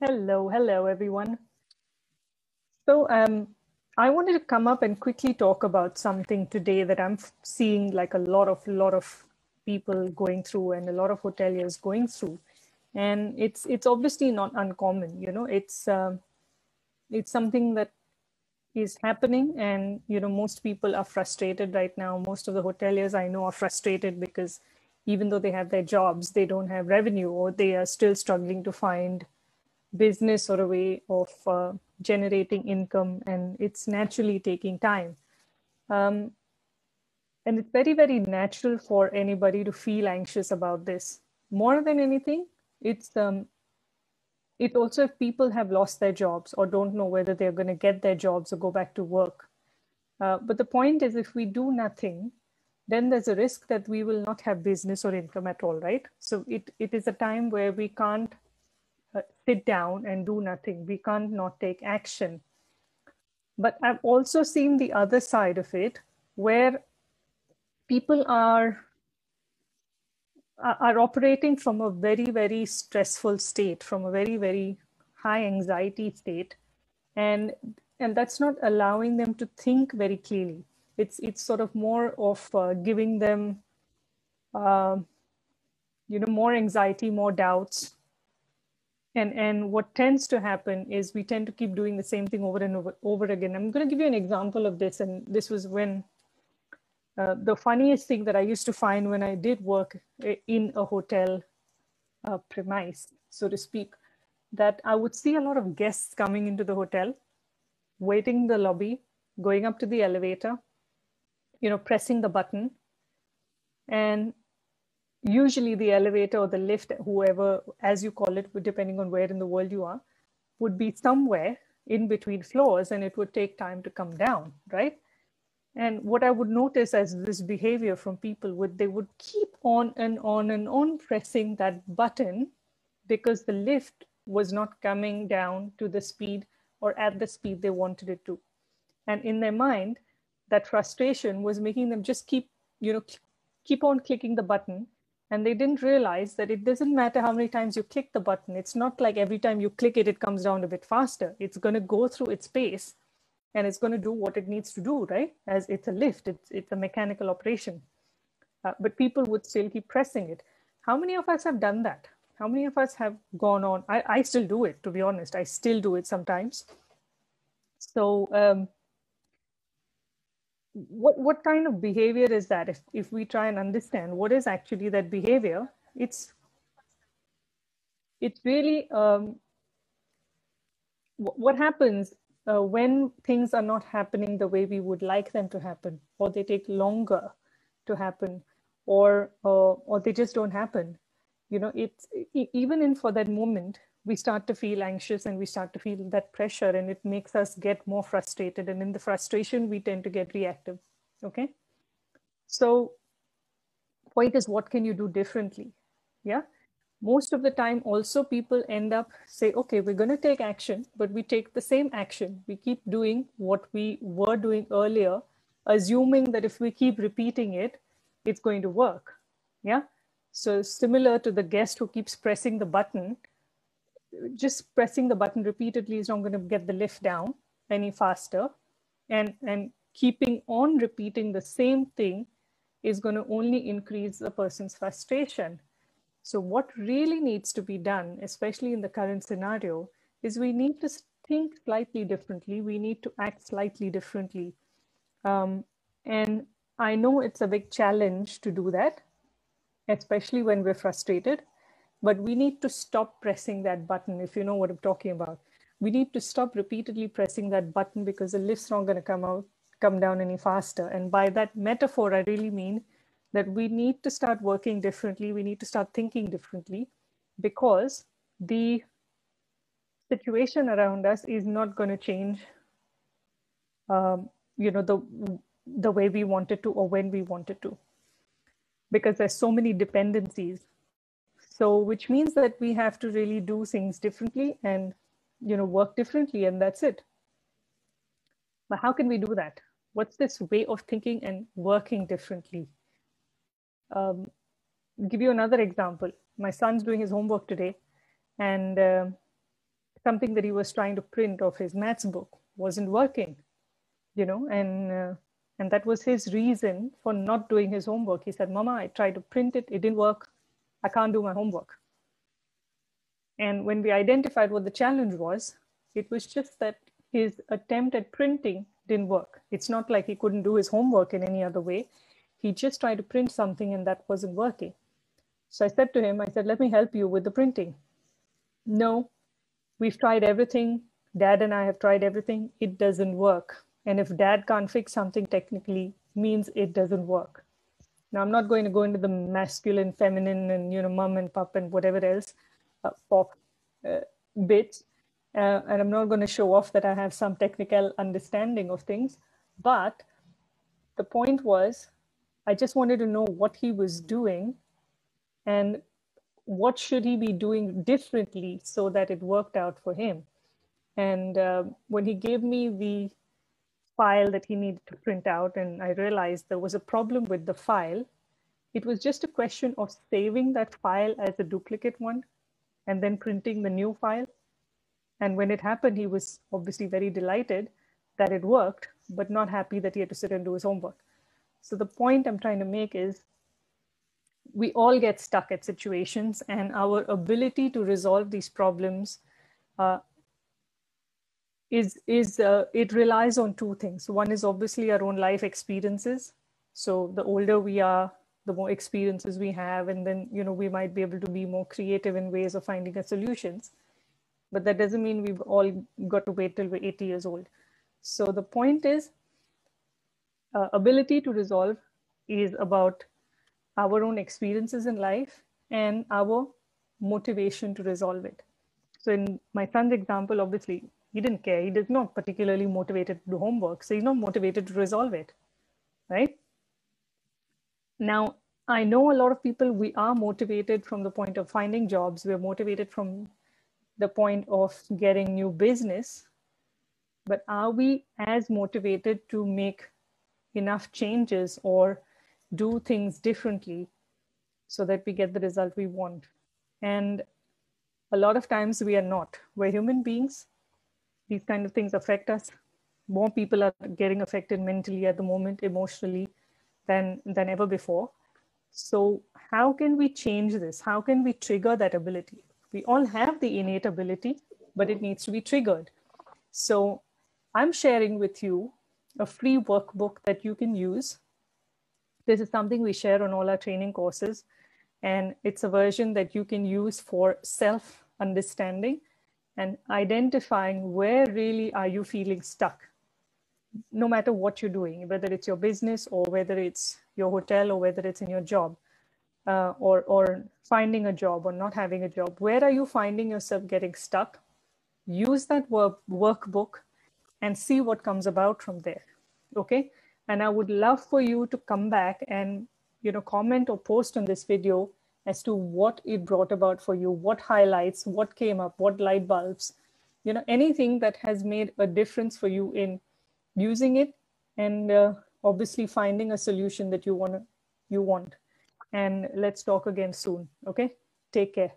Hello, hello, everyone. So um, I wanted to come up and quickly talk about something today that I'm seeing like a lot of lot of people going through and a lot of hoteliers going through, and it's it's obviously not uncommon. You know, it's um, it's something that is happening, and you know most people are frustrated right now. Most of the hoteliers I know are frustrated because even though they have their jobs, they don't have revenue or they are still struggling to find business or a way of uh, generating income and it's naturally taking time. Um, and it's very very natural for anybody to feel anxious about this. More than anything it's um, it also if people have lost their jobs or don't know whether they're going to get their jobs or go back to work uh, but the point is if we do nothing then there's a risk that we will not have business or income at all right? So it, it is a time where we can't sit down and do nothing. We can't not take action. But I've also seen the other side of it where people are are operating from a very very stressful state from a very very high anxiety state and and that's not allowing them to think very clearly it's it's sort of more of uh, giving them uh, you know more anxiety more doubts and and what tends to happen is we tend to keep doing the same thing over and over, over again. I'm going to give you an example of this and this was when uh, the funniest thing that i used to find when i did work in a hotel uh, premise so to speak that i would see a lot of guests coming into the hotel waiting in the lobby going up to the elevator you know pressing the button. And usually the elevator or the lift, whoever, as you call it, depending on where in the world you are, would be somewhere in between floors and it would take time to come down, right? And what I would notice as this behavior from people would they would keep on and on and on pressing that button because the lift was not coming down to the speed or at the speed they wanted it to. And in their mind, that frustration was making them just keep, you know, keep on clicking the button and they didn't realize that it doesn't matter how many times you click the button it's not like every time you click it it comes down a bit faster. It's going to go through its pace and it's going to do what it needs to do right? As it's a lift it's, it's a mechanical operation. Uh, but people would still keep pressing it. How many of us have done that? How many of us have gone on? I, I still do it to be honest. I still do it sometimes. So um, what what kind of behavior is that? If, if we try and understand what is actually that behavior it's it's really um, what happens uh, when things are not happening the way we would like them to happen or they take longer to happen or uh, or they just don't happen. You know it's even in for that moment we start to feel anxious and we start to feel that pressure and it makes us get more frustrated. And in the frustration we tend to get reactive okay? So point is what can you do differently? Yeah? Most of the time also people end up say okay we're going to take action but we take the same action. We keep doing what we were doing earlier assuming that if we keep repeating it it's going to work. Yeah? So similar to the guest who keeps pressing the button just pressing the button repeatedly is not going to get the lift down any faster. And, and keeping on repeating the same thing is going to only increase the person's frustration. So, what really needs to be done, especially in the current scenario, is we need to think slightly differently. We need to act slightly differently. Um, and I know it's a big challenge to do that, especially when we're frustrated. But we need to stop pressing that button, if you know what I'm talking about. We need to stop repeatedly pressing that button because the lift's not going to come out, come down any faster. And by that metaphor, I really mean that we need to start working differently. We need to start thinking differently because the situation around us is not going to change um, you know the the way we wanted to or when we wanted to because there's so many dependencies so which means that we have to really do things differently and you know work differently and that's it. But how can we do that? What's this way of thinking and working differently? Um, give you another example. My son's doing his homework today and uh, something that he was trying to print of his maths book wasn't working, you know, and uh, and that was his reason for not doing his homework. He said, Mama, I tried to print it, it didn't work. I can't do my homework. And when we identified what the challenge was, it was just that his attempt at printing didn't work. It's not like he couldn't do his homework in any other way. He just tried to print something and that wasn't working. So I said to him, I said, let me help you with the printing. No, we've tried everything. Dad and I have tried everything. It doesn't work. And if dad can't fix something technically, means it doesn't work. Now, I'm not going to go into the masculine, feminine, and you know, mom and pop and whatever else uh, pop uh, bits. Uh, and I'm not going to show off that I have some technical understanding of things. But the point was, I just wanted to know what he was doing and what should he be doing differently so that it worked out for him. And uh, when he gave me the file that he needed to print out, and I realized there was a problem with the file, it was just a question of saving that file as a duplicate one and then printing the new file. And when it happened, he was obviously very delighted that it worked, but not happy that he had to sit and do his homework. So the point I'm trying to make is we all get stuck at situations and our ability to resolve these problems uh, is, is uh, it relies on two things. One is obviously our own life experiences. So the older we are, the more experiences we have, and then, you know, we might be able to be more creative in ways of finding a solutions. But that doesn't mean we've all got to wait till we're 80 years old. So the point is uh, ability to resolve is about our own experiences in life and our motivation to resolve it. So in my son's example, obviously, he didn't care. He did not particularly motivated to do homework. So he's not motivated to resolve it, right? Now, I know a lot of people, we are motivated from the point of finding jobs. We're motivated from the point of getting new business. But are we as motivated to make enough changes or do things differently so that we get the result we want. And a lot of times we are not. We're human beings. These kind of things affect us. More people are getting affected mentally at the moment, emotionally, than, than ever before. So, how can we change this? How can we trigger that ability? We all have the innate ability, but it needs to be triggered. So, I'm sharing with you a free workbook that you can use this is something we share on all our training courses. And it's a version that you can use for self understanding and identifying where really are you feeling stuck no matter what you're doing whether it's your business or whether it's your hotel or whether it's in your job uh, or or finding a job or not having a job where are you finding yourself getting stuck? Use that work workbook and see what comes about from there okay? And I would love for you to come back and you know comment or post on this video as to what it brought about for you, what highlights, what came up, what light bulbs, you know, anything that has made a difference for you in using it and uh, obviously finding a solution that you want you want. And let's talk again soon. Okay, take care.